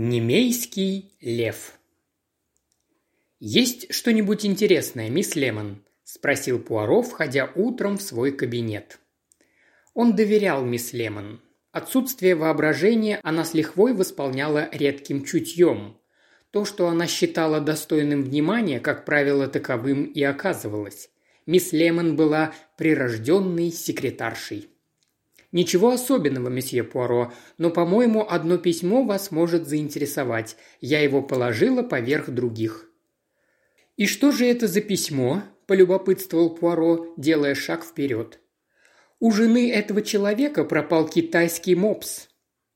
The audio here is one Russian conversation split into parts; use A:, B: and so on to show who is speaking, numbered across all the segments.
A: Немейский лев. «Есть что-нибудь интересное, мисс Лемон?» – спросил Пуаро, входя утром в свой кабинет. Он доверял мисс Лемон. Отсутствие воображения она с лихвой восполняла редким чутьем. То, что она считала достойным внимания, как правило, таковым и оказывалось. Мисс Лемон была прирожденной секретаршей. «Ничего особенного, месье Пуаро, но, по-моему, одно письмо вас может заинтересовать. Я его положила поверх других». «И что же это за письмо?» – полюбопытствовал Пуаро, делая шаг вперед. «У жены этого человека пропал китайский мопс.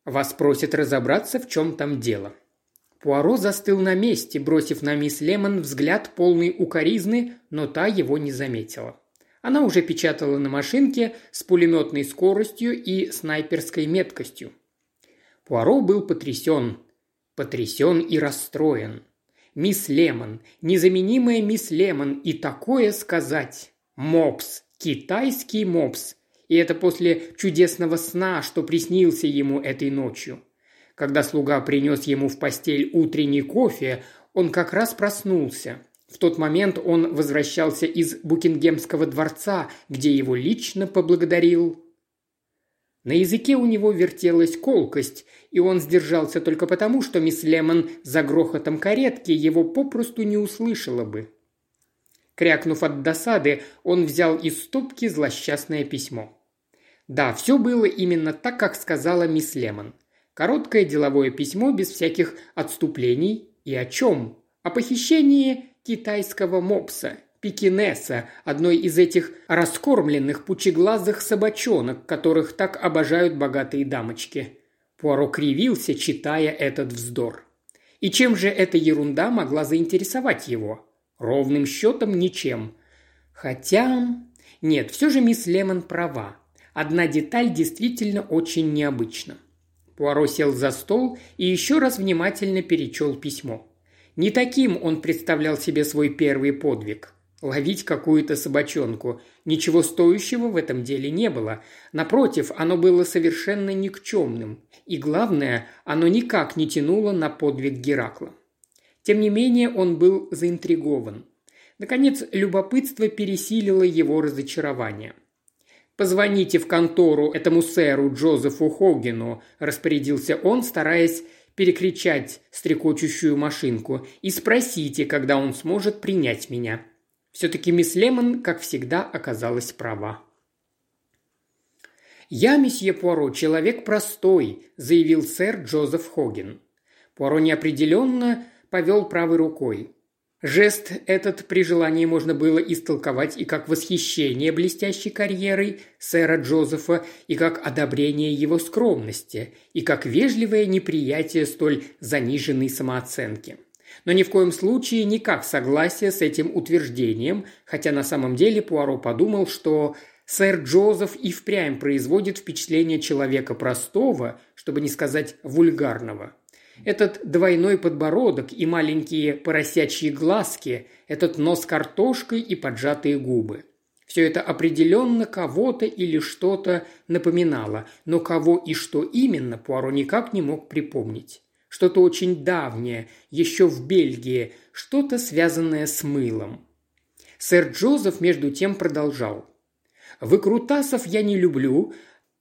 A: Вас просят разобраться, в чем там дело». Пуаро застыл на месте, бросив на мисс Лемон взгляд полный укоризны, но та его не заметила. Она уже печатала на машинке с пулеметной скоростью и снайперской меткостью. Пуаро был потрясен. Потрясен и расстроен. Мисс Лемон, незаменимая мисс Лемон, и такое сказать. Мопс, китайский мопс. И это после чудесного сна, что приснился ему этой ночью. Когда слуга принес ему в постель утренний кофе, он как раз проснулся – в тот момент он возвращался из Букингемского дворца, где его лично поблагодарил. На языке у него вертелась колкость, и он сдержался только потому, что мисс Лемон за грохотом каретки его попросту не услышала бы. Крякнув от досады, он взял из стопки злосчастное письмо. Да, все было именно так, как сказала мисс Лемон. Короткое деловое письмо без всяких отступлений. И о чем? О похищении китайского мопса, пекинеса, одной из этих раскормленных пучеглазых собачонок, которых так обожают богатые дамочки. Пуаро кривился, читая этот вздор. И чем же эта ерунда могла заинтересовать его? Ровным счетом ничем. Хотя... Нет, все же мисс Лемон права. Одна деталь действительно очень необычна. Пуаро сел за стол и еще раз внимательно перечел письмо. Не таким он представлял себе свой первый подвиг. Ловить какую-то собачонку. Ничего стоящего в этом деле не было. Напротив, оно было совершенно никчемным. И главное, оно никак не тянуло на подвиг Геракла. Тем не менее, он был заинтригован. Наконец, любопытство пересилило его разочарование. «Позвоните в контору этому сэру Джозефу Хогину», – распорядился он, стараясь перекричать стрекочущую машинку и спросите, когда он сможет принять меня. Все-таки мисс Лемон, как всегда, оказалась права. «Я, месье Пуаро, человек простой», – заявил сэр Джозеф Хоген. Пуаро неопределенно повел правой рукой. Жест этот при желании можно было истолковать и как восхищение блестящей карьерой сэра Джозефа, и как одобрение его скромности, и как вежливое неприятие столь заниженной самооценки. Но ни в коем случае не как согласие с этим утверждением, хотя на самом деле Пуаро подумал, что сэр Джозеф и впрямь производит впечатление человека простого, чтобы не сказать вульгарного – этот двойной подбородок и маленькие поросячьи глазки, этот нос картошкой и поджатые губы. Все это определенно кого-то или что-то напоминало, но кого и что именно Пуаро никак не мог припомнить. Что-то очень давнее, еще в Бельгии, что-то связанное с мылом. Сэр Джозеф между тем продолжал. «Выкрутасов я не люблю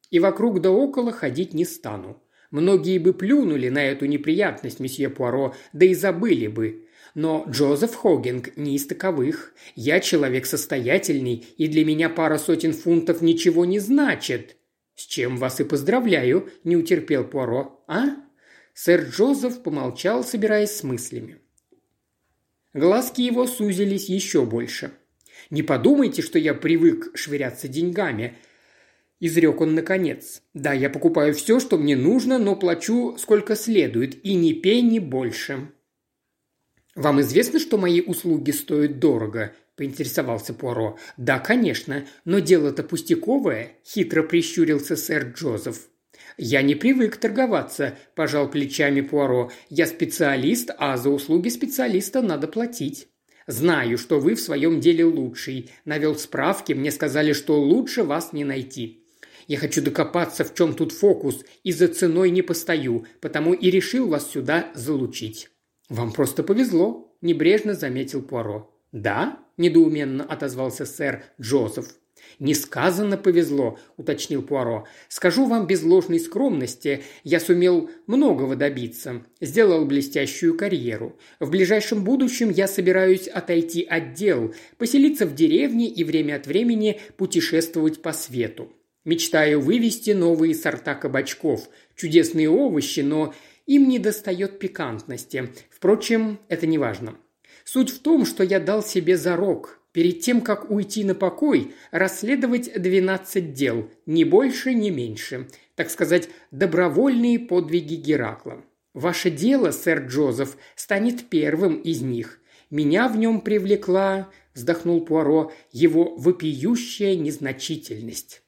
A: и вокруг да около ходить не стану. Многие бы плюнули на эту неприятность, месье Пуаро, да и забыли бы. Но Джозеф Хогинг не из таковых. Я человек состоятельный, и для меня пара сотен фунтов ничего не значит. С чем вас и поздравляю, не утерпел Пуаро, а? Сэр Джозеф помолчал, собираясь с мыслями. Глазки его сузились еще больше. «Не подумайте, что я привык швыряться деньгами изрек он наконец. «Да, я покупаю все, что мне нужно, но плачу сколько следует, и ни пени больше». «Вам известно, что мои услуги стоят дорого?» – поинтересовался Пуаро. «Да, конечно, но дело-то пустяковое», – хитро прищурился сэр Джозеф. «Я не привык торговаться», – пожал плечами Пуаро. «Я специалист, а за услуги специалиста надо платить». «Знаю, что вы в своем деле лучший. Навел справки, мне сказали, что лучше вас не найти. Я хочу докопаться, в чем тут фокус, и за ценой не постою, потому и решил вас сюда залучить». «Вам просто повезло», – небрежно заметил Пуаро. «Да?» – недоуменно отозвался сэр Джозеф. «Несказанно повезло», – уточнил Пуаро. «Скажу вам без ложной скромности, я сумел многого добиться. Сделал блестящую карьеру. В ближайшем будущем я собираюсь отойти от дел, поселиться в деревне и время от времени путешествовать по свету. Мечтаю вывести новые сорта кабачков, чудесные овощи, но им не достает пикантности. Впрочем, это не важно. Суть в том, что я дал себе зарок перед тем, как уйти на покой, расследовать 12 дел, ни больше, ни меньше. Так сказать, добровольные подвиги Геракла. Ваше дело, сэр Джозеф, станет первым из них. Меня в нем привлекла, вздохнул Пуаро, его вопиющая незначительность.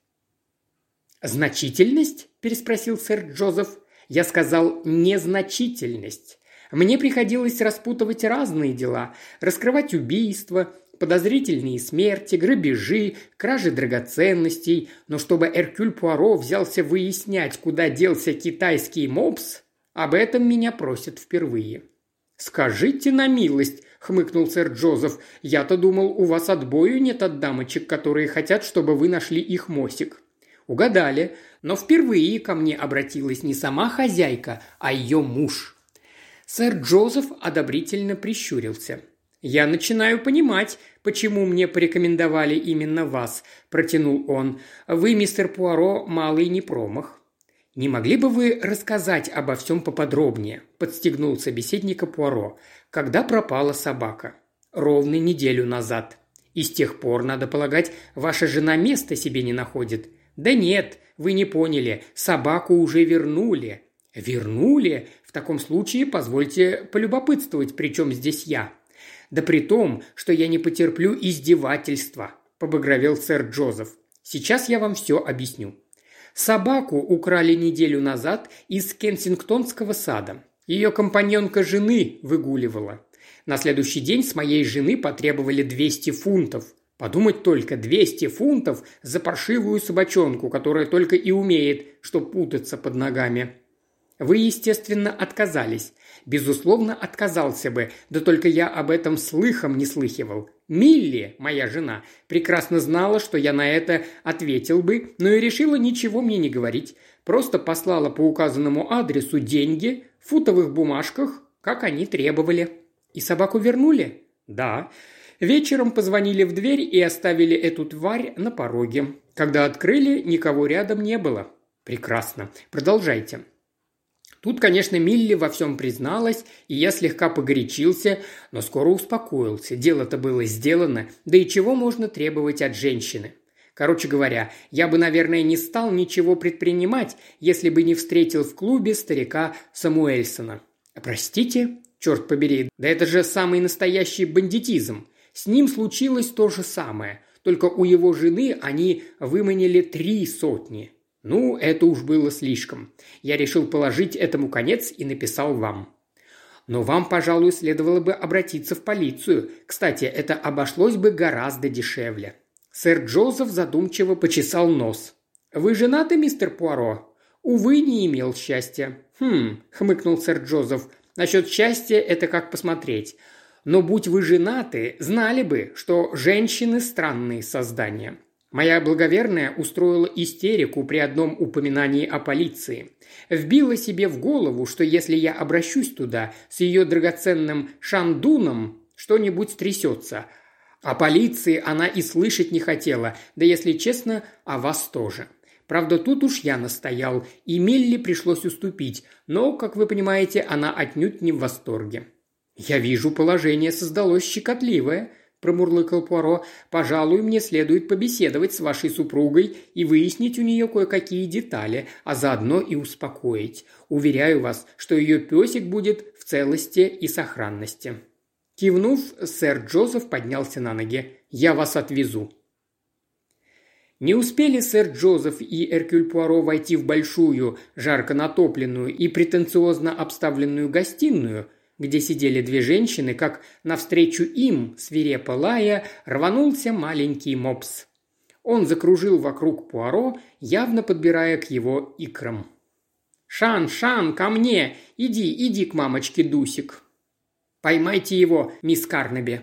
A: «Значительность?» – переспросил сэр Джозеф. «Я сказал незначительность. Мне приходилось распутывать разные дела, раскрывать убийства, подозрительные смерти, грабежи, кражи драгоценностей, но чтобы Эркюль Пуаро взялся выяснять, куда делся китайский мопс, об этом меня просят впервые. «Скажите на милость», – хмыкнул сэр Джозеф, – «я-то думал, у вас отбою нет от дамочек, которые хотят, чтобы вы нашли их мосик». Угадали, но впервые ко мне обратилась не сама хозяйка, а ее муж. Сэр Джозеф одобрительно прищурился. «Я начинаю понимать, почему мне порекомендовали именно вас», – протянул он. «Вы, мистер Пуаро, малый не промах». «Не могли бы вы рассказать обо всем поподробнее?» – подстегнул собеседника Пуаро. «Когда пропала собака?» «Ровно неделю назад». «И с тех пор, надо полагать, ваша жена места себе не находит». «Да нет, вы не поняли, собаку уже вернули». «Вернули? В таком случае позвольте полюбопытствовать, при чем здесь я». «Да при том, что я не потерплю издевательства», – побагровел сэр Джозеф. «Сейчас я вам все объясню. Собаку украли неделю назад из Кенсингтонского сада. Ее компаньонка жены выгуливала. На следующий день с моей жены потребовали 200 фунтов. Подумать только, 200 фунтов за паршивую собачонку, которая только и умеет, что путаться под ногами. Вы, естественно, отказались. Безусловно, отказался бы, да только я об этом слыхом не слыхивал. Милли, моя жена, прекрасно знала, что я на это ответил бы, но и решила ничего мне не говорить. Просто послала по указанному адресу деньги в футовых бумажках, как они требовали. И собаку вернули? Да. Вечером позвонили в дверь и оставили эту тварь на пороге. Когда открыли, никого рядом не было. Прекрасно. Продолжайте. Тут, конечно, Милли во всем призналась, и я слегка погорячился, но скоро успокоился. Дело-то было сделано, да и чего можно требовать от женщины? Короче говоря, я бы, наверное, не стал ничего предпринимать, если бы не встретил в клубе старика Самуэльсона. Простите? Черт побери, да это же самый настоящий бандитизм. С ним случилось то же самое, только у его жены они выманили три сотни. Ну, это уж было слишком. Я решил положить этому конец и написал вам. Но вам, пожалуй, следовало бы обратиться в полицию. Кстати, это обошлось бы гораздо дешевле. Сэр Джозеф задумчиво почесал нос. «Вы женаты, мистер Пуаро?» «Увы, не имел счастья». «Хм», – хмыкнул сэр Джозеф. «Насчет счастья это как посмотреть. Но будь вы женаты, знали бы, что женщины – странные создания. Моя благоверная устроила истерику при одном упоминании о полиции. Вбила себе в голову, что если я обращусь туда с ее драгоценным шандуном, что-нибудь стрясется. О полиции она и слышать не хотела, да, если честно, о вас тоже. Правда, тут уж я настоял, и Милли пришлось уступить, но, как вы понимаете, она отнюдь не в восторге. «Я вижу, положение создалось щекотливое», промурлыкал Пуаро, – «пожалуй, мне следует побеседовать с вашей супругой и выяснить у нее кое-какие детали, а заодно и успокоить. Уверяю вас, что ее песик будет в целости и сохранности». Кивнув, сэр Джозеф поднялся на ноги. «Я вас отвезу». Не успели сэр Джозеф и Эркюль Пуаро войти в большую, жарко натопленную и претенциозно обставленную гостиную – где сидели две женщины, как навстречу им, свирепо лая, рванулся маленький мопс. Он закружил вокруг Пуаро, явно подбирая к его икрам. «Шан, Шан, ко мне! Иди, иди к мамочке Дусик!» «Поймайте его, мисс Карнаби!»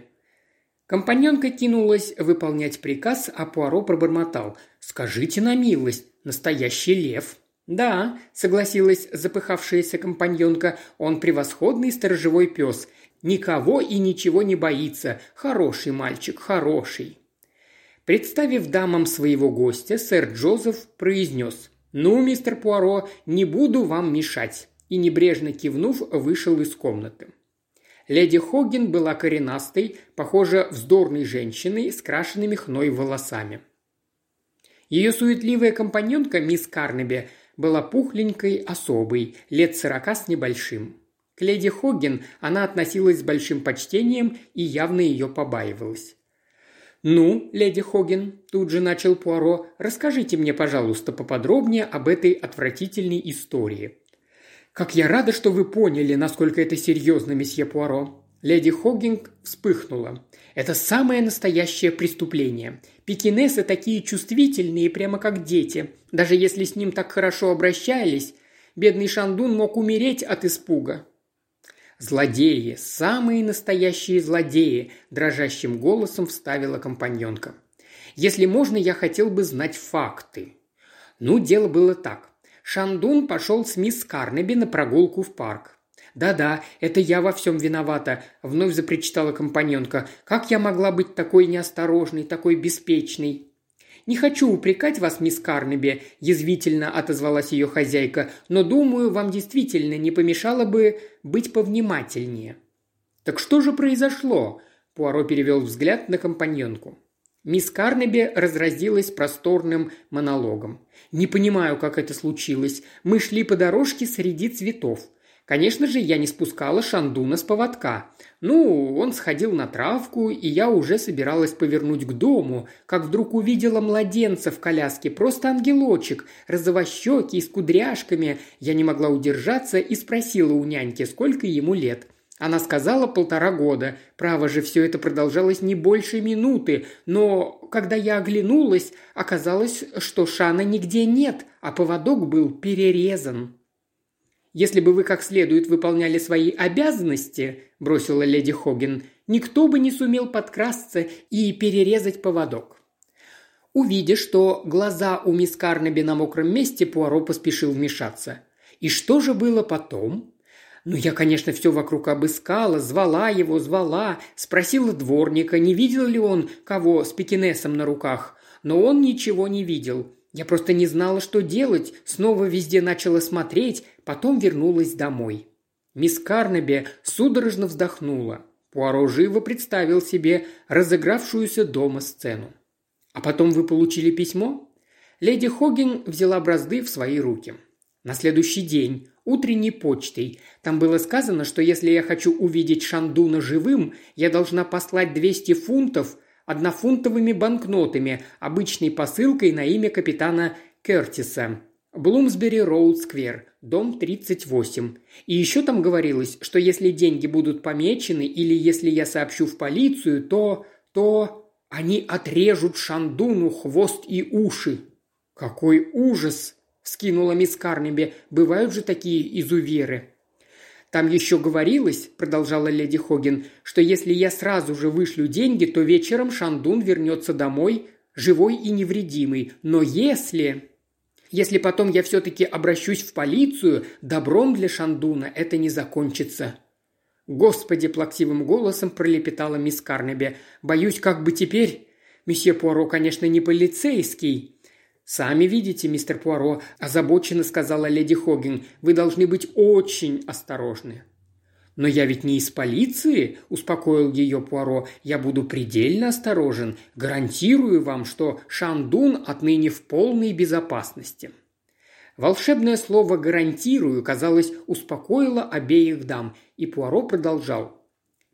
A: Компаньонка кинулась выполнять приказ, а Пуаро пробормотал. «Скажите на милость, настоящий лев!» «Да», — согласилась запыхавшаяся компаньонка, — «он превосходный сторожевой пес. Никого и ничего не боится. Хороший мальчик, хороший». Представив дамам своего гостя, сэр Джозеф произнес «Ну, мистер Пуаро, не буду вам мешать», и, небрежно кивнув, вышел из комнаты. Леди Хоген была коренастой, похоже, вздорной женщиной с крашенными хной волосами. Ее суетливая компаньонка, мисс Карнеби, была пухленькой особой, лет сорока с небольшим. К леди Хоген она относилась с большим почтением и явно ее побаивалась. «Ну, леди Хоген», – тут же начал Пуаро, – «расскажите мне, пожалуйста, поподробнее об этой отвратительной истории. «Как я рада, что вы поняли, насколько это серьезно, месье Пуаро». Леди Хоггинг вспыхнула. «Это самое настоящее преступление. Пекинесы такие чувствительные, прямо как дети. Даже если с ним так хорошо обращались, бедный Шандун мог умереть от испуга». «Злодеи, самые настоящие злодеи», – дрожащим голосом вставила компаньонка. «Если можно, я хотел бы знать факты». Ну, дело было так. Шандун пошел с мисс Карнеби на прогулку в парк. «Да-да, это я во всем виновата», – вновь запричитала компаньонка. «Как я могла быть такой неосторожной, такой беспечной?» «Не хочу упрекать вас, мисс Карнеби», – язвительно отозвалась ее хозяйка, «но, думаю, вам действительно не помешало бы быть повнимательнее». «Так что же произошло?» – Пуаро перевел взгляд на компаньонку. Мисс Карнеби разразилась просторным монологом. «Не понимаю, как это случилось. Мы шли по дорожке среди цветов. Конечно же, я не спускала Шандуна с поводка. Ну, он сходил на травку, и я уже собиралась повернуть к дому, как вдруг увидела младенца в коляске, просто ангелочек, розовощекий, с кудряшками. Я не могла удержаться и спросила у няньки, сколько ему лет – она сказала полтора года. Право же, все это продолжалось не больше минуты, но когда я оглянулась, оказалось, что Шана нигде нет, а поводок был перерезан. «Если бы вы как следует выполняли свои обязанности», – бросила леди Хоген, – «никто бы не сумел подкрасться и перерезать поводок». Увидя, что глаза у мисс Карнаби на мокром месте, Пуаро поспешил вмешаться. «И что же было потом?» Ну, я, конечно, все вокруг обыскала, звала его, звала, спросила дворника, не видел ли он кого с пекинесом на руках. Но он ничего не видел. Я просто не знала, что делать, снова везде начала смотреть, потом вернулась домой. Мисс Карнаби судорожно вздохнула. Пуаро живо представил себе разыгравшуюся дома сцену. «А потом вы получили письмо?» Леди Хогин взяла бразды в свои руки. На следующий день утренней почтой. Там было сказано, что если я хочу увидеть Шандуна живым, я должна послать 200 фунтов однофунтовыми банкнотами, обычной посылкой на имя капитана Кертиса. Блумсбери Роуд Сквер, дом 38. И еще там говорилось, что если деньги будут помечены или если я сообщу в полицию, то... то... они отрежут Шандуну хвост и уши. Какой ужас! – вскинула мисс Карнеби. «Бывают же такие изуверы». «Там еще говорилось», – продолжала леди Хоген, – «что если я сразу же вышлю деньги, то вечером Шандун вернется домой, живой и невредимый. Но если...» Если потом я все-таки обращусь в полицию, добром для Шандуна это не закончится». «Господи!» – плаксивым голосом пролепетала мисс Карнеби. «Боюсь, как бы теперь...» «Месье Пуаро, конечно, не полицейский», «Сами видите, мистер Пуаро», – озабоченно сказала леди Хогин, – «вы должны быть очень осторожны». «Но я ведь не из полиции», – успокоил ее Пуаро. «Я буду предельно осторожен. Гарантирую вам, что Шандун отныне в полной безопасности». Волшебное слово «гарантирую», казалось, успокоило обеих дам, и Пуаро продолжал.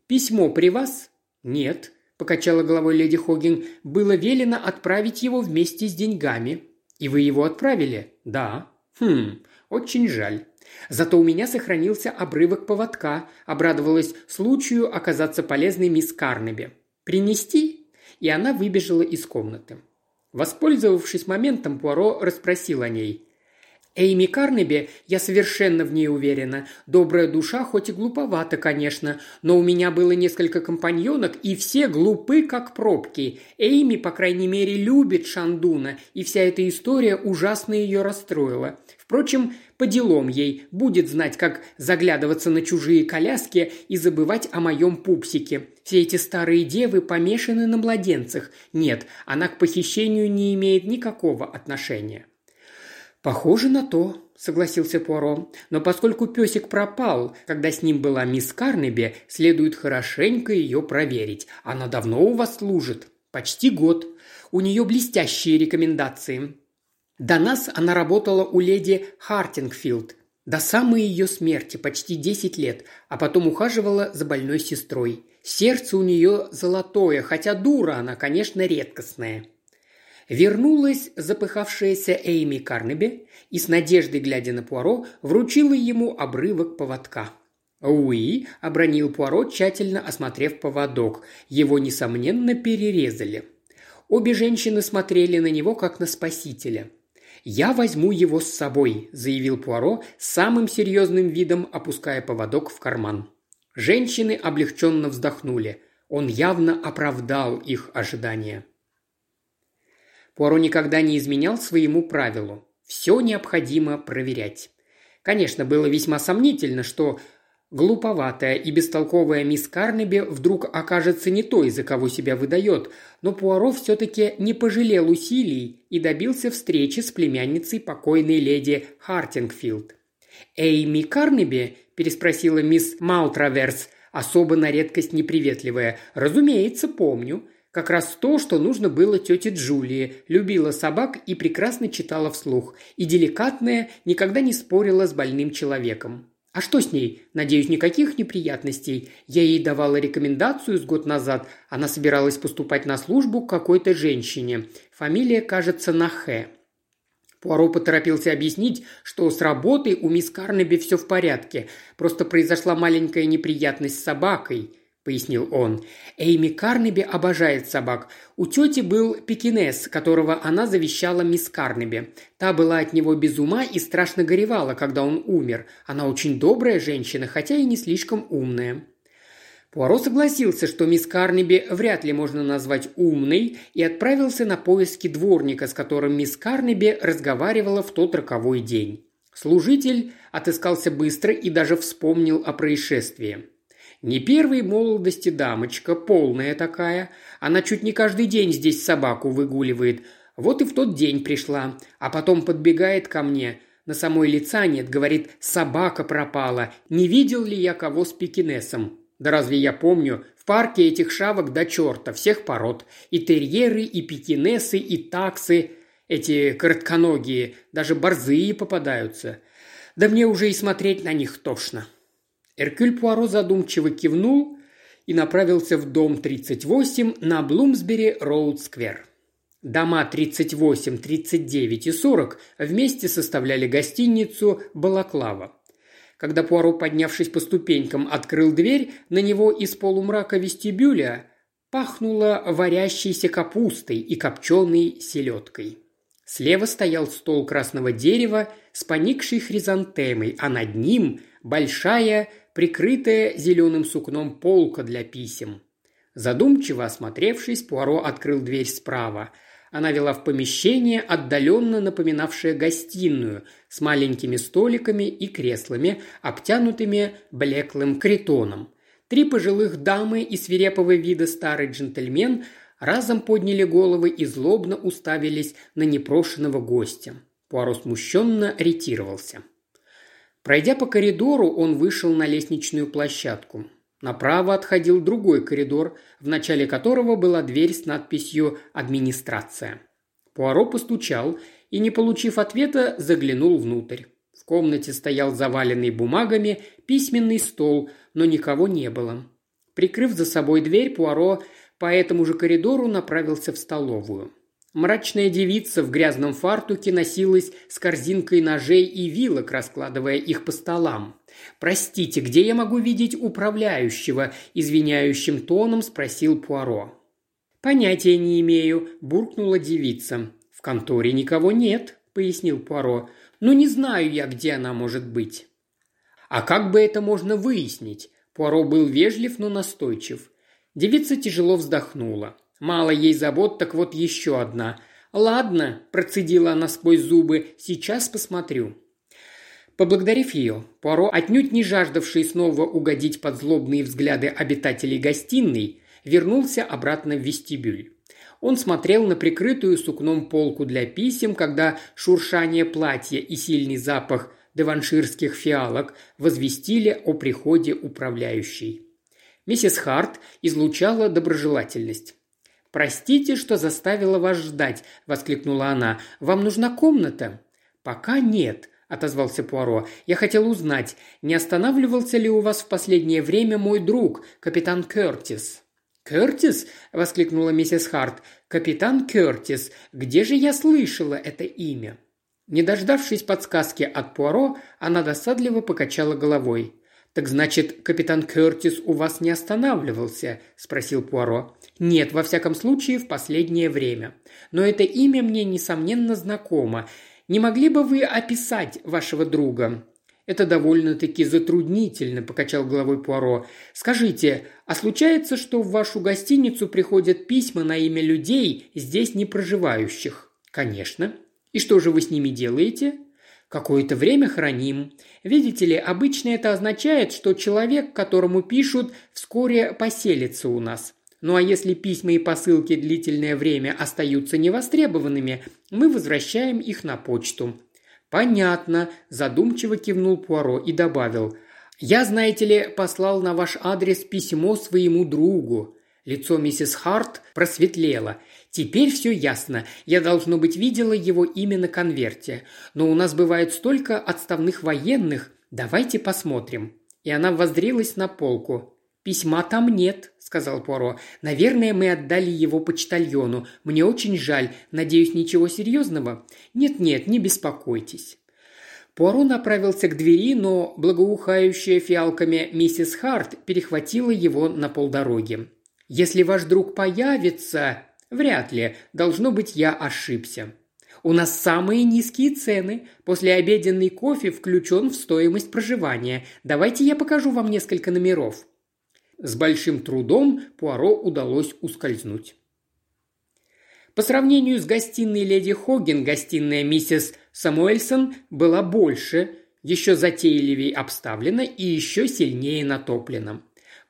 A: «Письмо при вас?» «Нет», – покачала головой леди Хогин. «Было велено отправить его вместе с деньгами». «И вы его отправили?» «Да». «Хм, очень жаль». «Зато у меня сохранился обрывок поводка», – обрадовалась случаю оказаться полезной мисс Карнеби. «Принести?» И она выбежала из комнаты. Воспользовавшись моментом, Пуаро расспросил о ней. Эйми Карнеби, я совершенно в ней уверена. Добрая душа, хоть и глуповата, конечно, но у меня было несколько компаньонок, и все глупы, как пробки. Эйми, по крайней мере, любит Шандуна, и вся эта история ужасно ее расстроила. Впрочем, по делам ей будет знать, как заглядываться на чужие коляски и забывать о моем пупсике. Все эти старые девы помешаны на младенцах. Нет, она к похищению не имеет никакого отношения. «Похоже на то», – согласился Пуаро. «Но поскольку песик пропал, когда с ним была мисс Карнеби, следует хорошенько ее проверить. Она давно у вас служит. Почти год. У нее блестящие рекомендации. До нас она работала у леди Хартингфилд. До самой ее смерти, почти десять лет, а потом ухаживала за больной сестрой. Сердце у нее золотое, хотя дура она, конечно, редкостная. Вернулась запыхавшаяся Эйми Карнеби и с надеждой, глядя на Пуаро, вручила ему обрывок поводка. «Уи», – обронил Пуаро, тщательно осмотрев поводок. Его, несомненно, перерезали. Обе женщины смотрели на него, как на спасителя. «Я возьму его с собой», – заявил Пуаро, самым серьезным видом опуская поводок в карман. Женщины облегченно вздохнули. Он явно оправдал их ожидания. Пуаро никогда не изменял своему правилу. Все необходимо проверять. Конечно, было весьма сомнительно, что глуповатая и бестолковая мисс Карнеби вдруг окажется не той, за кого себя выдает, но Пуаро все-таки не пожалел усилий и добился встречи с племянницей покойной леди Хартингфилд. «Эйми Карнеби?» – переспросила мисс Маутраверс, особо на редкость неприветливая. «Разумеется, помню. Как раз то, что нужно было тете Джулии. Любила собак и прекрасно читала вслух. И деликатная, никогда не спорила с больным человеком. А что с ней? Надеюсь, никаких неприятностей. Я ей давала рекомендацию с год назад. Она собиралась поступать на службу к какой-то женщине. Фамилия, кажется, Нахе. Пуаро поторопился объяснить, что с работой у мисс Карнеби все в порядке. Просто произошла маленькая неприятность с собакой пояснил он. Эйми Карнеби обожает собак. У тети был пекинес, которого она завещала мисс Карнеби. Та была от него без ума и страшно горевала, когда он умер. Она очень добрая женщина, хотя и не слишком умная. Пуаро согласился, что мисс Карнеби вряд ли можно назвать умной, и отправился на поиски дворника, с которым мисс Карнеби разговаривала в тот роковой день. Служитель отыскался быстро и даже вспомнил о происшествии. Не первой молодости дамочка, полная такая. Она чуть не каждый день здесь собаку выгуливает. Вот и в тот день пришла. А потом подбегает ко мне. На самой лица нет, говорит, собака пропала. Не видел ли я кого с пекинесом? Да разве я помню? В парке этих шавок до черта, всех пород. И терьеры, и пекинесы, и таксы. Эти коротконогие, даже борзые попадаются. Да мне уже и смотреть на них тошно. Эркюль Пуаро задумчиво кивнул и направился в дом 38 на Блумсбери-Роуд-сквер. Дома 38, 39 и 40 вместе составляли гостиницу «Балаклава». Когда Пуаро, поднявшись по ступенькам, открыл дверь, на него из полумрака вестибюля пахнуло варящейся капустой и копченой селедкой. Слева стоял стол красного дерева с поникшей хризантемой, а над ним большая прикрытая зеленым сукном полка для писем. Задумчиво осмотревшись, Пуаро открыл дверь справа. Она вела в помещение, отдаленно напоминавшее гостиную, с маленькими столиками и креслами, обтянутыми блеклым критоном. Три пожилых дамы и свирепого вида старый джентльмен разом подняли головы и злобно уставились на непрошенного гостя. Пуаро смущенно ретировался. Пройдя по коридору, он вышел на лестничную площадку. Направо отходил другой коридор, в начале которого была дверь с надписью «Администрация». Пуаро постучал и, не получив ответа, заглянул внутрь. В комнате стоял заваленный бумагами письменный стол, но никого не было. Прикрыв за собой дверь, Пуаро по этому же коридору направился в столовую. Мрачная девица в грязном фартуке носилась с корзинкой ножей и вилок, раскладывая их по столам. «Простите, где я могу видеть управляющего?» – извиняющим тоном спросил Пуаро. «Понятия не имею», – буркнула девица. «В конторе никого нет», – пояснил Пуаро. «Ну не знаю я, где она может быть». «А как бы это можно выяснить?» Пуаро был вежлив, но настойчив. Девица тяжело вздохнула. Мало ей забот, так вот еще одна. «Ладно», – процедила она сквозь зубы, – «сейчас посмотрю». Поблагодарив ее, Пуаро, отнюдь не жаждавший снова угодить под злобные взгляды обитателей гостиной, вернулся обратно в вестибюль. Он смотрел на прикрытую сукном полку для писем, когда шуршание платья и сильный запах деванширских фиалок возвестили о приходе управляющей. Миссис Харт излучала доброжелательность. «Простите, что заставила вас ждать», – воскликнула она. «Вам нужна комната?» «Пока нет», – отозвался Пуаро. «Я хотел узнать, не останавливался ли у вас в последнее время мой друг, капитан Кертис?» «Кертис?» – воскликнула миссис Харт. «Капитан Кертис. Где же я слышала это имя?» Не дождавшись подсказки от Пуаро, она досадливо покачала головой. «Так значит, капитан Кертис у вас не останавливался?» – спросил Пуаро. «Нет, во всяком случае, в последнее время. Но это имя мне, несомненно, знакомо. Не могли бы вы описать вашего друга?» «Это довольно-таки затруднительно», – покачал головой Пуаро. «Скажите, а случается, что в вашу гостиницу приходят письма на имя людей, здесь не проживающих?» «Конечно». «И что же вы с ними делаете?» Какое-то время храним. Видите ли, обычно это означает, что человек, которому пишут, вскоре поселится у нас. Ну а если письма и посылки длительное время остаются невостребованными, мы возвращаем их на почту. «Понятно», – задумчиво кивнул Пуаро и добавил. «Я, знаете ли, послал на ваш адрес письмо своему другу». Лицо миссис Харт просветлело. Теперь все ясно. Я, должно быть, видела его имя на конверте. Но у нас бывает столько отставных военных. Давайте посмотрим». И она воздрилась на полку. «Письма там нет», – сказал Поро. «Наверное, мы отдали его почтальону. Мне очень жаль. Надеюсь, ничего серьезного?» «Нет-нет, не беспокойтесь». Пуаро направился к двери, но благоухающая фиалками миссис Харт перехватила его на полдороги. «Если ваш друг появится...» Вряд ли. Должно быть, я ошибся. У нас самые низкие цены. После обеденный кофе включен в стоимость проживания. Давайте я покажу вам несколько номеров». С большим трудом Пуаро удалось ускользнуть. По сравнению с гостиной леди Хоген, гостиная миссис Самуэльсон была больше, еще затейливее обставлена и еще сильнее натоплена.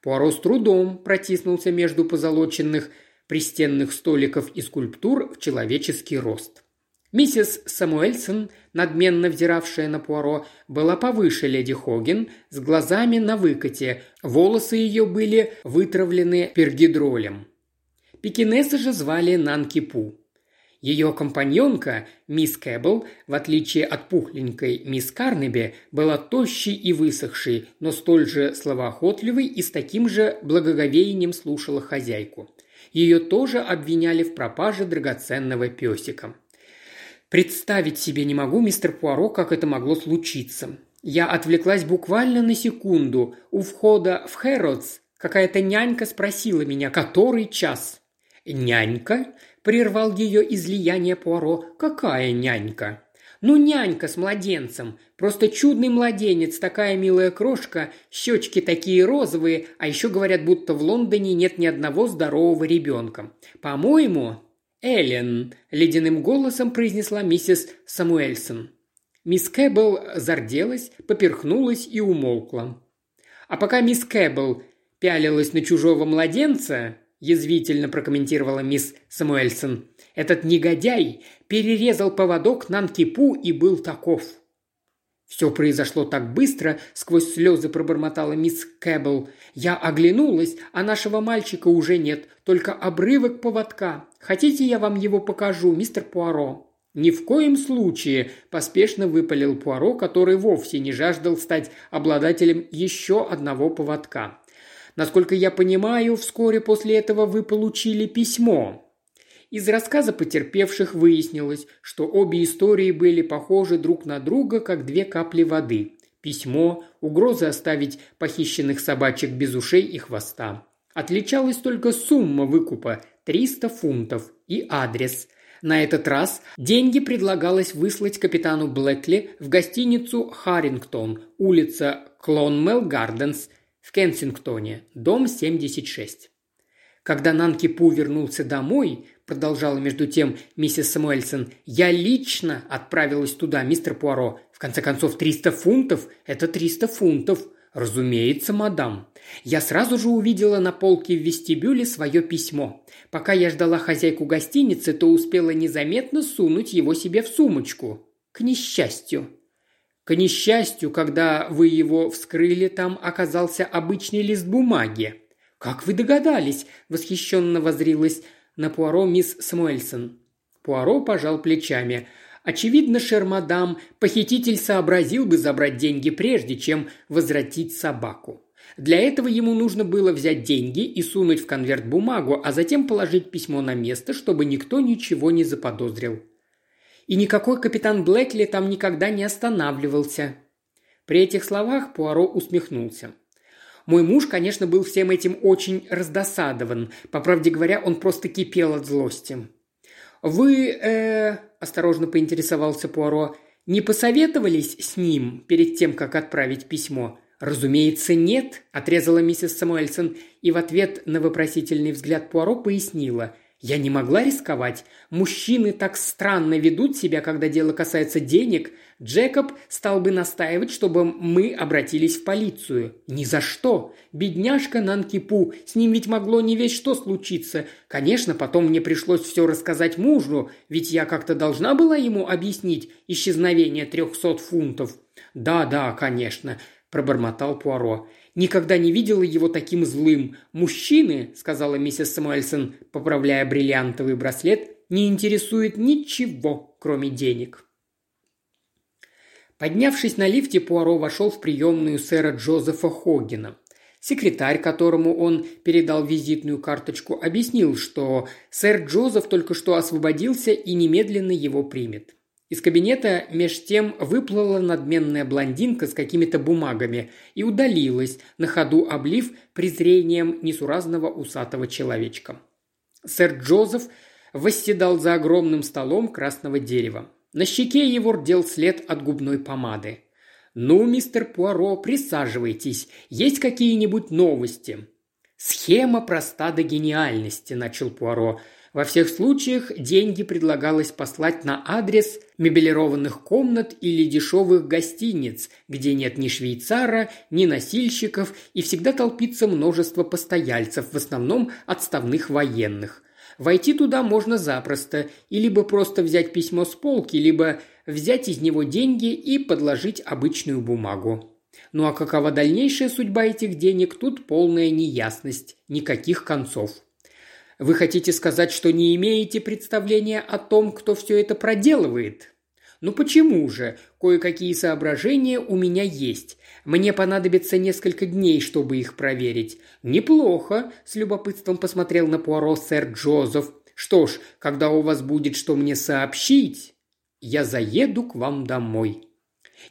A: Пуаро с трудом протиснулся между позолоченных пристенных столиков и скульптур в человеческий рост. Миссис Самуэльсон, надменно взиравшая на Пуаро, была повыше леди Хоген, с глазами на выкате, волосы ее были вытравлены пергидролем. Пекинеса же звали Нанкипу. Ее компаньонка, мисс Кэббл, в отличие от пухленькой мисс Карнеби, была тощей и высохшей, но столь же словоохотливой и с таким же благоговением слушала хозяйку. Ее тоже обвиняли в пропаже драгоценного песика. Представить себе не могу, мистер Пуаро, как это могло случиться. Я отвлеклась буквально на секунду. У входа в Хэрротс какая-то нянька спросила меня, который час. «Нянька?» – прервал ее излияние Пуаро. «Какая нянька?» Ну, нянька с младенцем. Просто чудный младенец, такая милая крошка, щечки такие розовые, а еще говорят, будто в Лондоне нет ни одного здорового ребенка. По-моему, Эллен, ледяным голосом произнесла миссис Самуэльсон. Мисс Кэббл зарделась, поперхнулась и умолкла. А пока мисс Кэббл пялилась на чужого младенца, язвительно прокомментировала мисс Самуэльсон, этот негодяй перерезал поводок Нанкипу и был таков. Все произошло так быстро, сквозь слезы пробормотала мисс Кэббл. Я оглянулась, а нашего мальчика уже нет, только обрывок поводка. Хотите, я вам его покажу, мистер Пуаро?» «Ни в коем случае», – поспешно выпалил Пуаро, который вовсе не жаждал стать обладателем еще одного поводка. «Насколько я понимаю, вскоре после этого вы получили письмо. Из рассказа потерпевших выяснилось, что обе истории были похожи друг на друга, как две капли воды. Письмо, угроза оставить похищенных собачек без ушей и хвоста. Отличалась только сумма выкупа – 300 фунтов и адрес. На этот раз деньги предлагалось выслать капитану Блэкли в гостиницу «Харрингтон», улица Клонмел Гарденс в Кенсингтоне, дом 76. Когда Нанки Пу вернулся домой, продолжала между тем миссис Самуэльсон, я лично отправилась туда, мистер Пуаро. В конце концов, 300 фунтов – это 300 фунтов. «Разумеется, мадам. Я сразу же увидела на полке в вестибюле свое письмо. Пока я ждала хозяйку гостиницы, то успела незаметно сунуть его себе в сумочку. К несчастью. К несчастью, когда вы его вскрыли, там оказался обычный лист бумаги. «Как вы догадались?» – восхищенно возрилась на Пуаро мисс Самуэльсон. Пуаро пожал плечами – Очевидно, Шермадам, похититель сообразил бы забрать деньги прежде, чем возвратить собаку. Для этого ему нужно было взять деньги и сунуть в конверт бумагу, а затем положить письмо на место, чтобы никто ничего не заподозрил. И никакой капитан Блэкли там никогда не останавливался. При этих словах Пуаро усмехнулся. Мой муж, конечно, был всем этим очень раздосадован. По правде говоря, он просто кипел от злости. «Вы, э, – осторожно поинтересовался Пуаро, – не посоветовались с ним перед тем, как отправить письмо?» «Разумеется, нет», – отрезала миссис Самуэльсон и в ответ на вопросительный взгляд Пуаро пояснила – я не могла рисковать. Мужчины так странно ведут себя, когда дело касается денег. Джекоб стал бы настаивать, чтобы мы обратились в полицию. Ни за что. Бедняжка Нанкипу, с ним ведь могло не весь что случиться. Конечно, потом мне пришлось все рассказать мужу, ведь я как-то должна была ему объяснить исчезновение трехсот фунтов. «Да, да, конечно», – пробормотал Пуаро. Никогда не видела его таким злым. Мужчины, сказала миссис Самуэльсон, поправляя бриллиантовый браслет, не интересует ничего, кроме денег. Поднявшись на лифте, Пуаро вошел в приемную сэра Джозефа Хоггина. Секретарь, которому он передал визитную карточку, объяснил, что сэр Джозеф только что освободился и немедленно его примет. Из кабинета меж тем выплыла надменная блондинка с какими-то бумагами и удалилась, на ходу облив презрением несуразного усатого человечка. Сэр Джозеф восседал за огромным столом красного дерева. На щеке его рдел след от губной помады. «Ну, мистер Пуаро, присаживайтесь. Есть какие-нибудь новости?» «Схема проста до гениальности», – начал Пуаро. Во всех случаях деньги предлагалось послать на адрес мебелированных комнат или дешевых гостиниц, где нет ни швейцара, ни носильщиков и всегда толпится множество постояльцев, в основном отставных военных. Войти туда можно запросто, и либо просто взять письмо с полки, либо взять из него деньги и подложить обычную бумагу. Ну а какова дальнейшая судьба этих денег, тут полная неясность, никаких концов. Вы хотите сказать, что не имеете представления о том, кто все это проделывает? Ну почему же? Кое-какие соображения у меня есть. Мне понадобится несколько дней, чтобы их проверить. Неплохо, с любопытством посмотрел на Пуаро сэр Джозеф. Что ж, когда у вас будет что мне сообщить, я заеду к вам домой.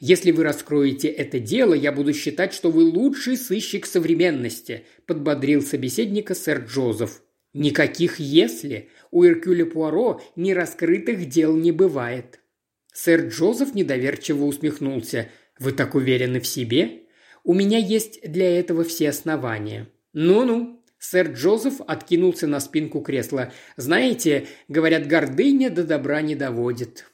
A: Если вы раскроете это дело, я буду считать, что вы лучший сыщик современности», – подбодрил собеседника сэр Джозеф. Никаких «если». У Иркюля Пуаро нераскрытых дел не бывает. Сэр Джозеф недоверчиво усмехнулся. «Вы так уверены в себе?» «У меня есть для этого все основания». «Ну-ну», Сэр Джозеф откинулся на спинку кресла. «Знаете, говорят, гордыня до добра не доводит».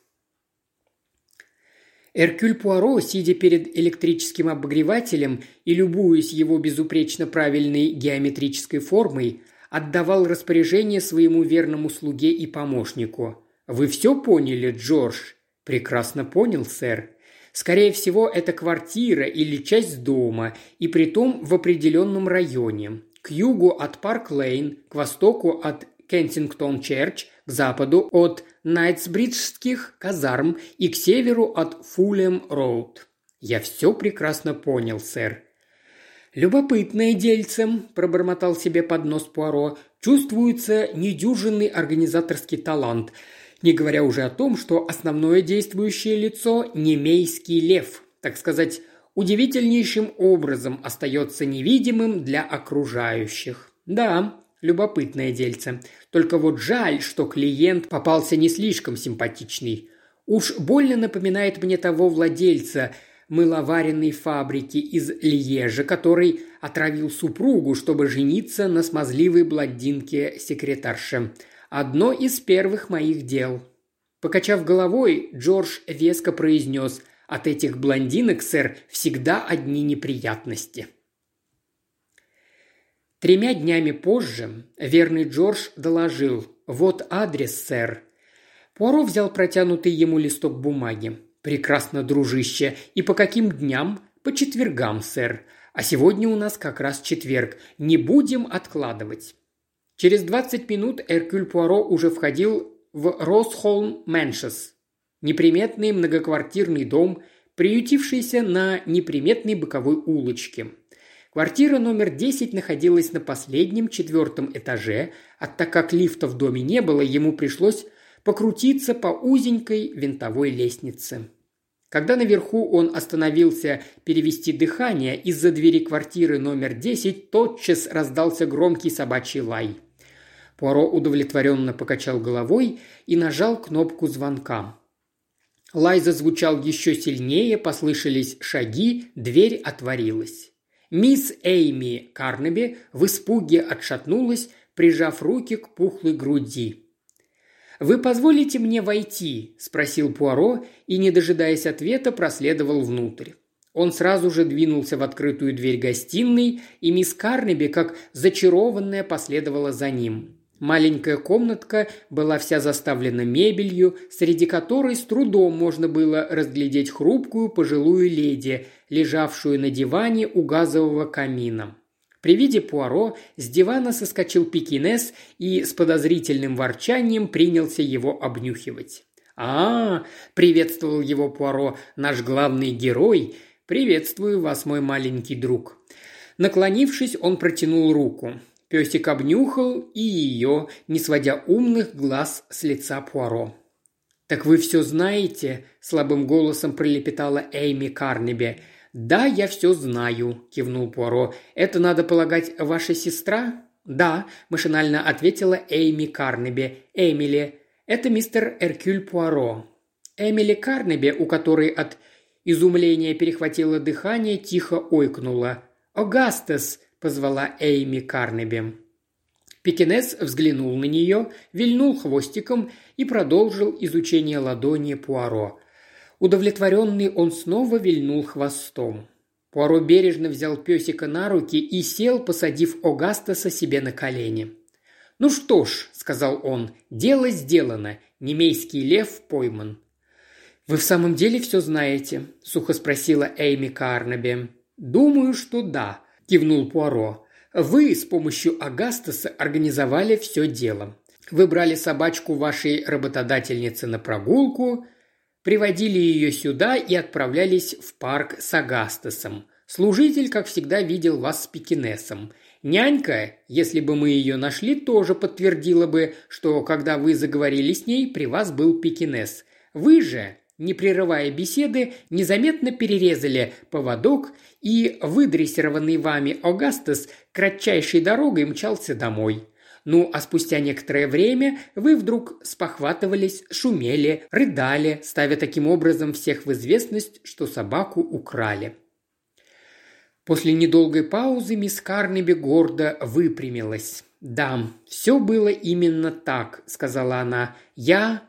A: Эркюль Пуаро, сидя перед электрическим обогревателем и любуясь его безупречно правильной геометрической формой, отдавал распоряжение своему верному слуге и помощнику. «Вы все поняли, Джордж?» «Прекрасно понял, сэр. Скорее всего, это квартира или часть дома, и притом в определенном районе. К югу от Парк-Лейн, к востоку от Кенсингтон-Черч, к западу от Найтсбриджских казарм и к северу от Фулем-Роуд. Я все прекрасно понял, сэр. «Любопытное дельце», – пробормотал себе под нос Пуаро. «Чувствуется недюжинный организаторский талант, не говоря уже о том, что основное действующее лицо – немейский лев, так сказать, удивительнейшим образом остается невидимым для окружающих». Да, любопытное дельце. Только вот жаль, что клиент попался не слишком симпатичный. Уж больно напоминает мне того владельца мыловаренной фабрики из Льежа, который отравил супругу, чтобы жениться на смазливой блондинке-секретарше. Одно из первых моих дел. Покачав головой, Джордж веско произнес «От этих блондинок, сэр, всегда одни неприятности». Тремя днями позже верный Джордж доложил «Вот адрес, сэр». Пуаро взял протянутый ему листок бумаги. «Прекрасно, дружище. И по каким дням?» «По четвергам, сэр. А сегодня у нас как раз четверг. Не будем откладывать». Через двадцать минут Эркюль Пуаро уже входил в Росхолм Мэншес. Неприметный многоквартирный дом, приютившийся на неприметной боковой улочке – Квартира номер 10 находилась на последнем четвертом этаже, а так как лифта в доме не было, ему пришлось покрутиться по узенькой винтовой лестнице. Когда наверху он остановился перевести дыхание, из-за двери квартиры номер 10 тотчас раздался громкий собачий лай. Пуаро удовлетворенно покачал головой и нажал кнопку звонка. Лай зазвучал еще сильнее, послышались шаги, дверь отворилась. Мисс Эйми Карнеби в испуге отшатнулась, прижав руки к пухлой груди. «Вы позволите мне войти?» – спросил Пуаро и, не дожидаясь ответа, проследовал внутрь. Он сразу же двинулся в открытую дверь гостиной, и мисс Карнеби, как зачарованная, последовала за ним. Маленькая комнатка была вся заставлена мебелью, среди которой с трудом можно было разглядеть хрупкую пожилую леди, лежавшую на диване у газового камина. При виде Пуаро с дивана соскочил пекинес и с подозрительным ворчанием принялся его обнюхивать. «А, – приветствовал его Пуаро, – наш главный герой. Приветствую вас, мой маленький друг». Наклонившись, он протянул руку. Песик обнюхал и ее, не сводя умных глаз с лица Пуаро. «Так вы все знаете?» – слабым голосом пролепетала Эйми Карнеби. «Да, я все знаю», – кивнул Пуаро. «Это, надо полагать, ваша сестра?» «Да», – машинально ответила Эйми Карнеби. «Эмили. Это мистер Эркюль Пуаро». Эмили Карнеби, у которой от изумления перехватило дыхание, тихо ойкнула. «Огастес!» позвала Эйми Карнеби. Пекинес взглянул на нее, вильнул хвостиком и продолжил изучение ладони Пуаро. Удовлетворенный он снова вильнул хвостом. Пуаро бережно взял песика на руки и сел, посадив Огастаса себе на колени. «Ну что ж», — сказал он, — «дело сделано. Немейский лев пойман». «Вы в самом деле все знаете?» – сухо спросила Эйми Карнаби. «Думаю, что да», – кивнул Пуаро. «Вы с помощью Агастаса организовали все дело. Вы брали собачку вашей работодательницы на прогулку, приводили ее сюда и отправлялись в парк с Агастасом. Служитель, как всегда, видел вас с пекинесом. Нянька, если бы мы ее нашли, тоже подтвердила бы, что когда вы заговорили с ней, при вас был пекинес. Вы же, не прерывая беседы, незаметно перерезали поводок, и выдрессированный вами Огастес кратчайшей дорогой мчался домой. Ну, а спустя некоторое время вы вдруг спохватывались, шумели, рыдали, ставя таким образом всех в известность, что собаку украли. После недолгой паузы мисс Карнеби гордо выпрямилась. «Да, все было именно так», — сказала она. «Я...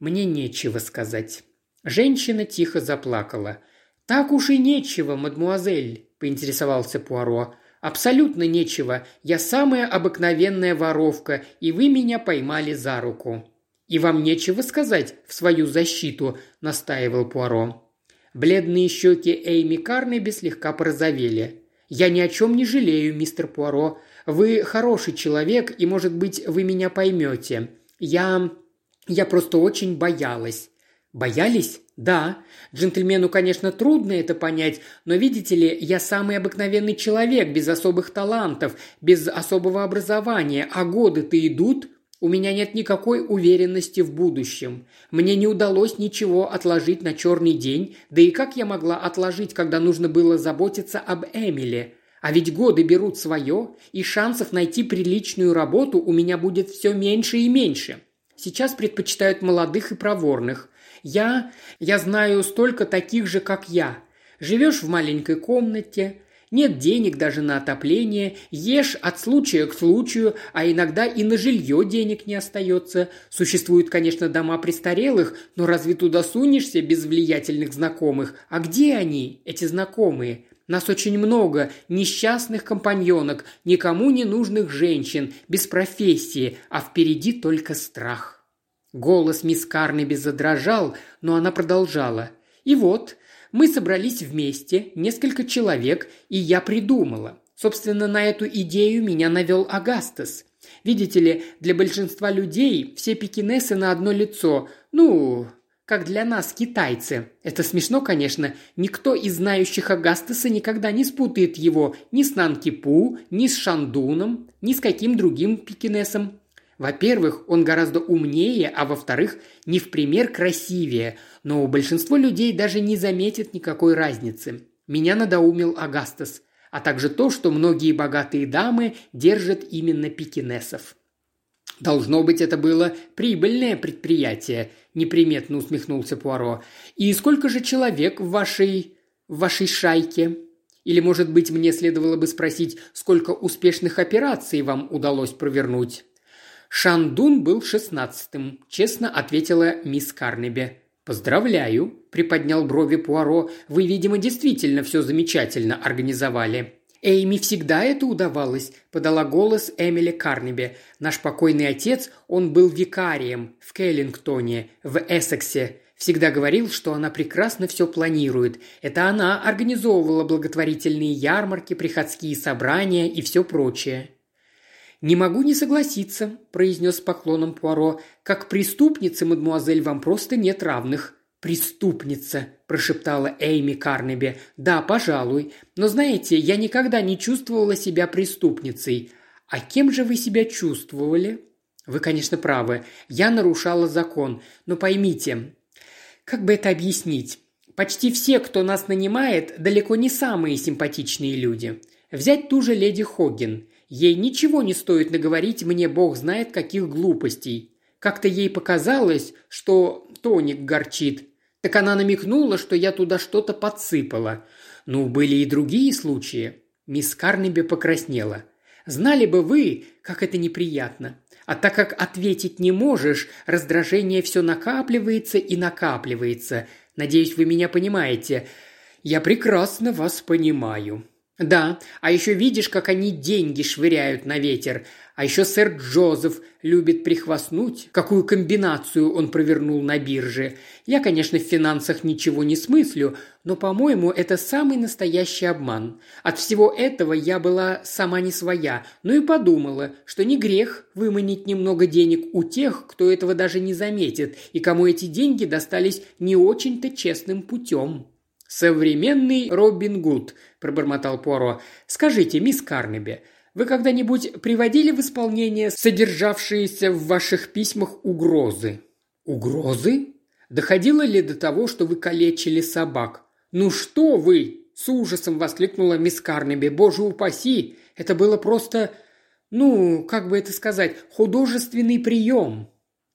A: Мне нечего сказать». Женщина тихо заплакала. «Так уж и нечего, мадмуазель», – поинтересовался Пуаро. «Абсолютно нечего. Я самая обыкновенная воровка, и вы меня поймали за руку». «И вам нечего сказать в свою защиту», – настаивал Пуаро. Бледные щеки Эйми Карнеби слегка порозовели. «Я ни о чем не жалею, мистер Пуаро. Вы хороший человек, и, может быть, вы меня поймете. Я... я просто очень боялась. Боялись? Да. Джентльмену, конечно, трудно это понять, но, видите ли, я самый обыкновенный человек, без особых талантов, без особого образования, а годы-то идут. У меня нет никакой уверенности в будущем. Мне не удалось ничего отложить на черный день, да и как я могла отложить, когда нужно было заботиться об Эмиле? А ведь годы берут свое, и шансов найти приличную работу у меня будет все меньше и меньше. Сейчас предпочитают молодых и проворных. Я... я знаю столько таких же, как я. Живешь в маленькой комнате, нет денег даже на отопление, ешь от случая к случаю, а иногда и на жилье денег не остается. Существуют, конечно, дома престарелых, но разве туда сунешься без влиятельных знакомых? А где они, эти знакомые? Нас очень много, несчастных компаньонок, никому не нужных женщин, без профессии, а впереди только страх. Голос мисс Карнеби задрожал, но она продолжала. И вот, мы собрались вместе, несколько человек, и я придумала. Собственно, на эту идею меня навел Агастас. Видите ли, для большинства людей все пекинесы на одно лицо. Ну, как для нас, китайцы. Это смешно, конечно. Никто из знающих Агастаса никогда не спутает его ни с Нанкипу, ни с Шандуном, ни с каким другим пекинесом. Во-первых, он гораздо умнее, а во-вторых, не в пример красивее, но большинство людей даже не заметит никакой разницы. Меня надоумил Агастас, а также то, что многие богатые дамы держат именно пекинесов. «Должно быть, это было прибыльное предприятие», – неприметно усмехнулся Пуаро. «И сколько же человек в вашей... в вашей шайке?» Или, может быть, мне следовало бы спросить, сколько успешных операций вам удалось провернуть?» «Шандун был шестнадцатым», – честно ответила мисс Карнеби. «Поздравляю», – приподнял брови Пуаро. «Вы, видимо, действительно все замечательно организовали». «Эйми всегда это удавалось», – подала голос Эмили Карнеби. «Наш покойный отец, он был викарием в Келлингтоне, в Эссексе. Всегда говорил, что она прекрасно все планирует. Это она организовывала благотворительные ярмарки, приходские собрания и все прочее. «Не могу не согласиться», – произнес с поклоном Пуаро. «Как преступница, мадмуазель, вам просто нет равных». «Преступница», – прошептала Эйми Карнеби. «Да, пожалуй. Но знаете, я никогда не чувствовала себя преступницей. А кем же вы себя чувствовали?» «Вы, конечно, правы. Я нарушала закон. Но поймите, как бы это объяснить? Почти все, кто нас нанимает, далеко не самые симпатичные люди. Взять ту же леди Хоггин. Ей ничего не стоит наговорить мне бог знает каких глупостей. Как-то ей показалось, что тоник горчит. Так она намекнула, что я туда что-то подсыпала. Ну, были и другие случаи. Мисс Карнеби покраснела. Знали бы вы, как это неприятно. А так как ответить не можешь, раздражение все накапливается и накапливается. Надеюсь, вы меня понимаете. Я прекрасно вас понимаю. «Да, а еще видишь, как они деньги швыряют на ветер. А еще сэр Джозеф любит прихвастнуть, какую комбинацию он провернул на бирже. Я, конечно, в финансах ничего не смыслю, но, по-моему, это самый настоящий обман. От всего этого я была сама не своя, ну и подумала, что не грех выманить немного денег у тех, кто этого даже не заметит, и кому эти деньги достались не очень-то честным путем». «Современный Робин Гуд», – пробормотал Пуаро. «Скажите, мисс Карнеби, вы когда-нибудь приводили в исполнение содержавшиеся в ваших письмах угрозы?» «Угрозы? Доходило ли до того, что вы калечили собак?» «Ну что вы!» – с ужасом воскликнула мисс Карнеби. «Боже упаси! Это было просто, ну, как бы это сказать, художественный прием!»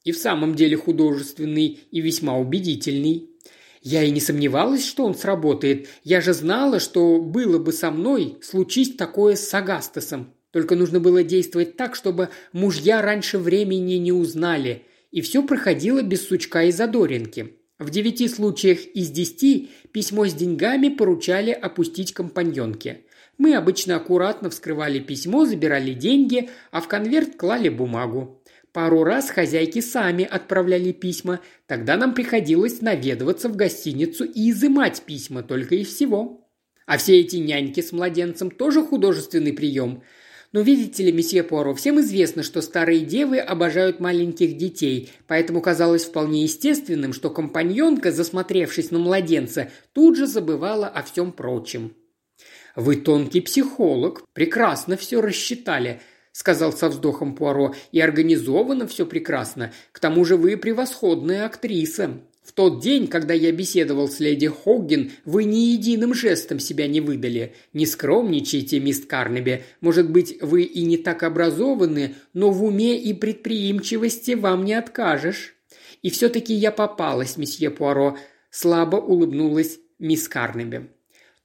A: «И в самом деле художественный и весьма убедительный», я и не сомневалась, что он сработает. Я же знала, что было бы со мной, случись такое с Агастасом. Только нужно было действовать так, чтобы мужья раньше времени не узнали. И все проходило без сучка и задоринки. В девяти случаях из десяти письмо с деньгами поручали опустить компаньонке. Мы обычно аккуратно вскрывали письмо, забирали деньги, а в конверт клали бумагу. Пару раз хозяйки сами отправляли письма, тогда нам приходилось наведываться в гостиницу и изымать письма только и всего. А все эти няньки с младенцем тоже художественный прием. Но видите ли, месье Пуаро, всем известно, что старые девы обожают маленьких детей, поэтому казалось вполне естественным, что компаньонка, засмотревшись на младенца, тут же забывала о всем прочем. «Вы тонкий психолог, прекрасно все рассчитали», сказал со вздохом Пуаро, – «и организовано все прекрасно. К тому же вы превосходная актриса. В тот день, когда я беседовал с леди Хоггин, вы ни единым жестом себя не выдали. Не скромничайте, мисс Карнеби. Может быть, вы и не так образованы, но в уме и предприимчивости вам не откажешь. И все-таки я попалась, месье Пуаро. Слабо улыбнулась мисс Карнеби.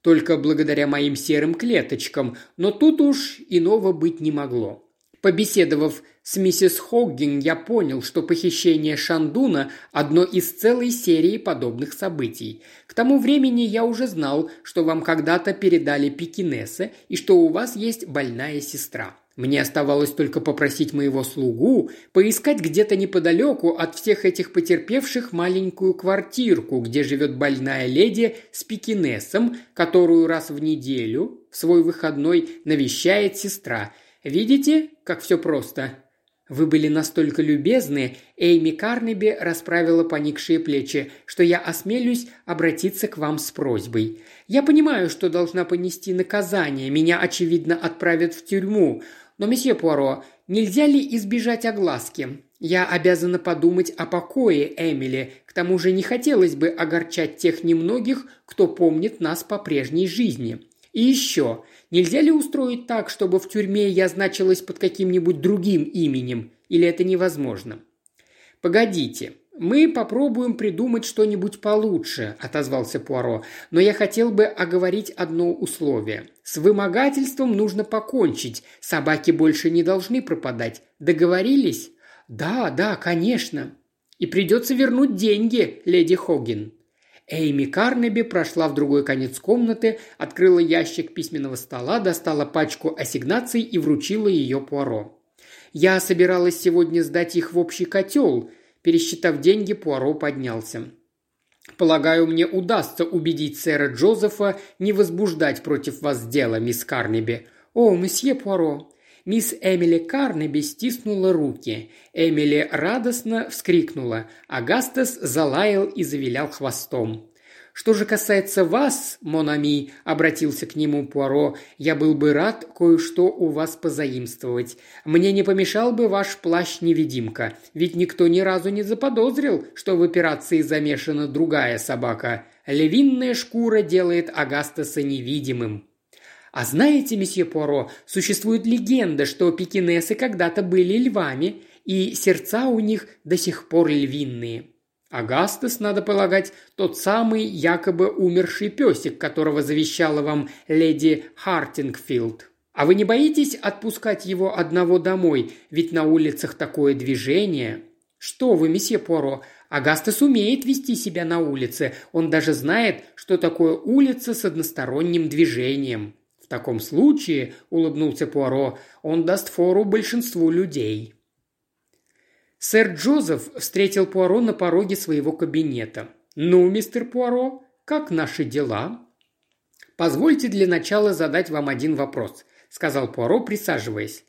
A: Только благодаря моим серым клеточкам, но тут уж иного быть не могло. Побеседовав с миссис Хоггин, я понял, что похищение Шандуна – одно из целой серии подобных событий. К тому времени я уже знал, что вам когда-то передали пекинеса и что у вас есть больная сестра. Мне оставалось только попросить моего слугу поискать где-то неподалеку от всех этих потерпевших маленькую квартирку, где живет больная леди с пекинесом, которую раз в неделю в свой выходной навещает сестра – Видите, как все просто?» «Вы были настолько любезны», – Эйми Карнеби расправила поникшие плечи, «что я осмелюсь обратиться к вам с просьбой. Я понимаю, что должна понести наказание, меня, очевидно, отправят в тюрьму, но, месье Пуаро, нельзя ли избежать огласки? Я обязана подумать о покое Эмили, к тому же не хотелось бы огорчать тех немногих, кто помнит нас по прежней жизни. И еще, Нельзя ли устроить так, чтобы в тюрьме я значилась под каким-нибудь другим именем? Или это невозможно?» «Погодите, мы попробуем придумать что-нибудь получше», – отозвался Пуаро. «Но я хотел бы оговорить одно условие. С вымогательством нужно покончить. Собаки больше не должны пропадать. Договорились?» «Да, да, конечно». «И придется вернуть деньги, леди Хогин». Эйми Карнеби прошла в другой конец комнаты, открыла ящик письменного стола, достала пачку ассигнаций и вручила ее Пуаро. «Я собиралась сегодня сдать их в общий котел», Пересчитав деньги, Пуаро поднялся. «Полагаю, мне удастся убедить сэра Джозефа не возбуждать против вас дело, мисс Карнеби». «О, месье Пуаро, Мисс Эмили Карнеби стиснула руки. Эмили радостно вскрикнула. Агастас залаял и завилял хвостом. «Что же касается вас, Монами», – обратился к нему Пуаро, – «я был бы рад кое-что у вас позаимствовать. Мне не помешал бы ваш плащ-невидимка, ведь никто ни разу не заподозрил, что в операции замешана другая собака. Львиная шкура делает Агастаса невидимым». А знаете, месье Пуаро, существует легенда, что пекинесы когда-то были львами, и сердца у них до сих пор львиные. Агастас, надо полагать, тот самый якобы умерший песик, которого завещала вам леди Хартингфилд. А вы не боитесь отпускать его одного домой, ведь на улицах такое движение? Что вы, месье Пуаро, Агастас умеет вести себя на улице, он даже знает, что такое улица с односторонним движением. В таком случае, улыбнулся Пуаро, он даст фору большинству людей. Сэр Джозеф встретил Пуаро на пороге своего кабинета. «Ну, мистер Пуаро, как наши дела?» «Позвольте для начала задать вам один вопрос», – сказал Пуаро, присаживаясь.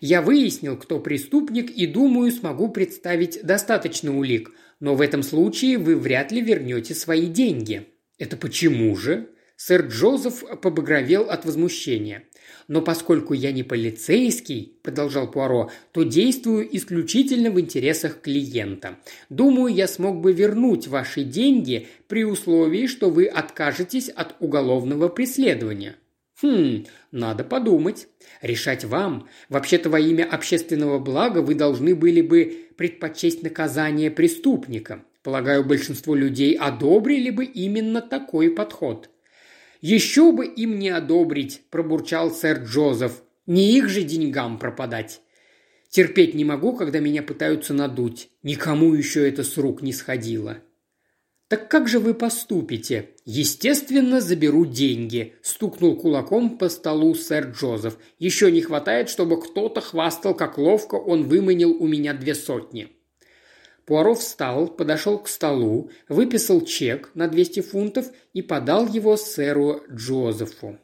A: «Я выяснил, кто преступник, и, думаю, смогу представить достаточно улик, но в этом случае вы вряд ли вернете свои деньги». «Это почему же?» Сэр Джозеф побагровел от возмущения. «Но поскольку я не полицейский», – продолжал Пуаро, – «то действую исключительно в интересах клиента. Думаю, я смог бы вернуть ваши деньги при условии, что вы откажетесь от уголовного преследования». «Хм, надо подумать. Решать вам. Вообще-то во имя общественного блага вы должны были бы предпочесть наказание преступника. Полагаю, большинство людей одобрили бы именно такой подход. «Еще бы им не одобрить», – пробурчал сэр Джозеф. «Не их же деньгам пропадать». Терпеть не могу, когда меня пытаются надуть. Никому еще это с рук не сходило. «Так как же вы поступите?» «Естественно, заберу деньги», – стукнул кулаком по столу сэр Джозеф. «Еще не хватает, чтобы кто-то хвастал, как ловко он выманил у меня две сотни». Пуаро встал, подошел к столу, выписал чек на 200 фунтов и подал его сэру Джозефу.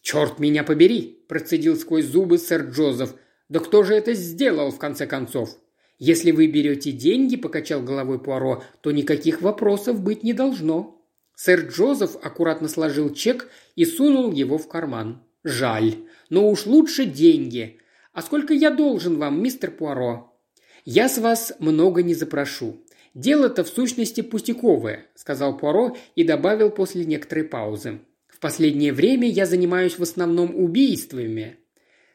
A: «Черт меня побери!» – процедил сквозь зубы сэр Джозеф. «Да кто же это сделал, в конце концов?» «Если вы берете деньги», – покачал головой Пуаро, – «то никаких вопросов быть не должно». Сэр Джозеф аккуратно сложил чек и сунул его в карман. «Жаль. Но уж лучше деньги. А сколько я должен вам, мистер Пуаро?» Я с вас много не запрошу. «Дело-то в сущности пустяковое», – сказал Пуаро и добавил после некоторой паузы. «В последнее время я занимаюсь в основном убийствами».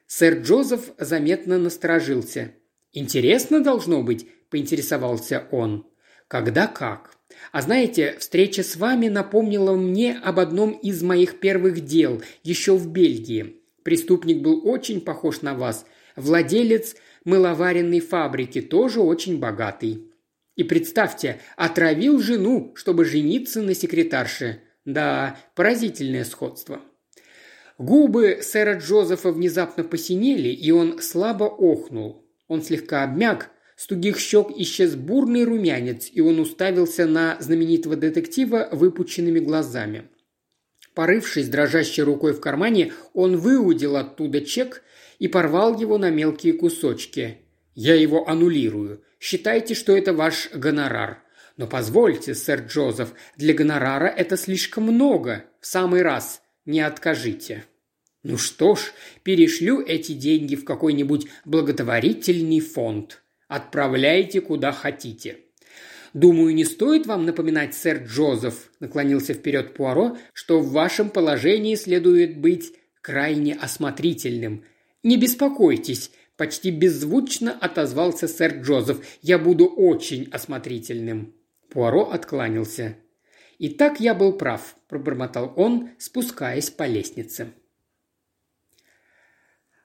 A: Сэр Джозеф заметно насторожился. «Интересно должно быть», – поинтересовался он. «Когда как?» А знаете, встреча с вами напомнила мне об одном из моих первых дел, еще в Бельгии. Преступник был очень похож на вас. Владелец мыловаренной фабрики, тоже очень богатый. И представьте, отравил жену, чтобы жениться на секретарше. Да, поразительное сходство. Губы сэра Джозефа внезапно посинели, и он слабо охнул. Он слегка обмяк, с тугих щек исчез бурный румянец, и он уставился на знаменитого детектива выпученными глазами. Порывшись дрожащей рукой в кармане, он выудил оттуда чек и порвал его на мелкие кусочки. «Я его аннулирую. Считайте, что это ваш гонорар. Но позвольте, сэр Джозеф, для гонорара это слишком много. В самый раз. Не откажите». «Ну что ж, перешлю эти деньги в какой-нибудь благотворительный фонд. Отправляйте куда хотите». «Думаю, не стоит вам напоминать, сэр Джозеф», – наклонился вперед Пуаро, «что в вашем положении следует быть крайне осмотрительным. Не беспокойтесь, Почти беззвучно отозвался сэр Джозеф. «Я буду очень осмотрительным». Пуаро откланялся. «И так я был прав», – пробормотал он, спускаясь по лестнице.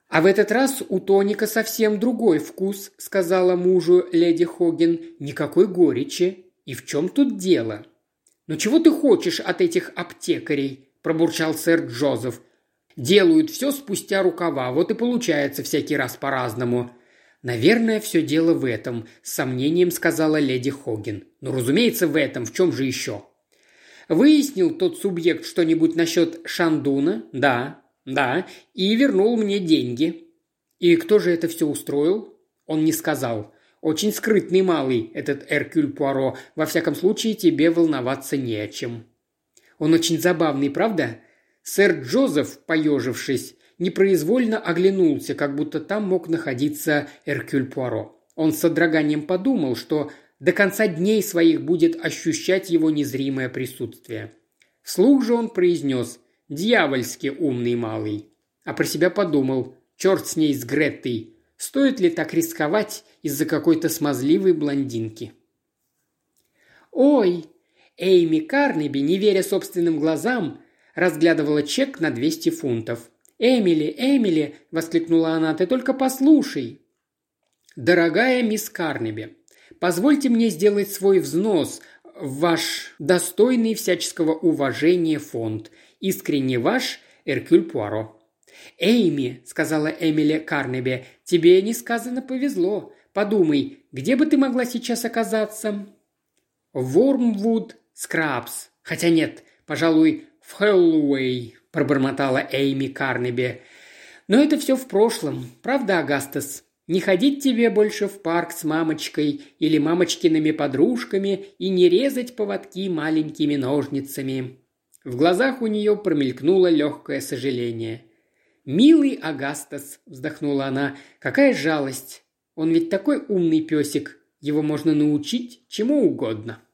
A: «А в этот раз у Тоника совсем другой вкус», – сказала мужу леди Хоген. «Никакой горечи. И в чем тут дело?» «Ну чего ты хочешь от этих аптекарей?» – пробурчал сэр Джозеф. Делают все спустя рукава, вот и получается всякий раз по-разному. «Наверное, все дело в этом», – с сомнением сказала леди Хоген. «Ну, разумеется, в этом. В чем же еще?» «Выяснил тот субъект что-нибудь насчет Шандуна?» «Да, да. И вернул мне деньги». «И кто же это все устроил?» Он не сказал. «Очень скрытный малый, этот Эркюль Пуаро. Во всяком случае, тебе волноваться не о чем». «Он очень забавный, правда?» Сэр Джозеф, поежившись, непроизвольно оглянулся, как будто там мог находиться Эркюль Пуаро. Он с содроганием подумал, что до конца дней своих будет ощущать его незримое присутствие. Вслух же он произнес «Дьявольски умный малый», а про себя подумал «Черт с ней, с Греттой, стоит ли так рисковать из-за какой-то смазливой блондинки?» «Ой!» Эйми Карнеби, не веря собственным глазам, разглядывала чек на 200 фунтов. «Эмили, Эмили!» – воскликнула она. «Ты только послушай!» «Дорогая мисс Карнеби, позвольте мне сделать свой взнос в ваш достойный всяческого уважения фонд. Искренне ваш Эркюль Пуаро». «Эйми», – сказала Эмили Карнеби, – «тебе несказанно повезло. Подумай, где бы ты могла сейчас оказаться?» «Вормвуд Скрабс. Хотя нет, пожалуй, в Хэллоуэй», – пробормотала Эйми Карнеби. «Но это все в прошлом, правда, Агастас? Не ходить тебе больше в парк с мамочкой или мамочкиными подружками и не резать поводки маленькими ножницами». В глазах у нее промелькнуло легкое сожаление. «Милый Агастас», – вздохнула она, – «какая жалость! Он ведь такой умный песик, его можно научить чему угодно».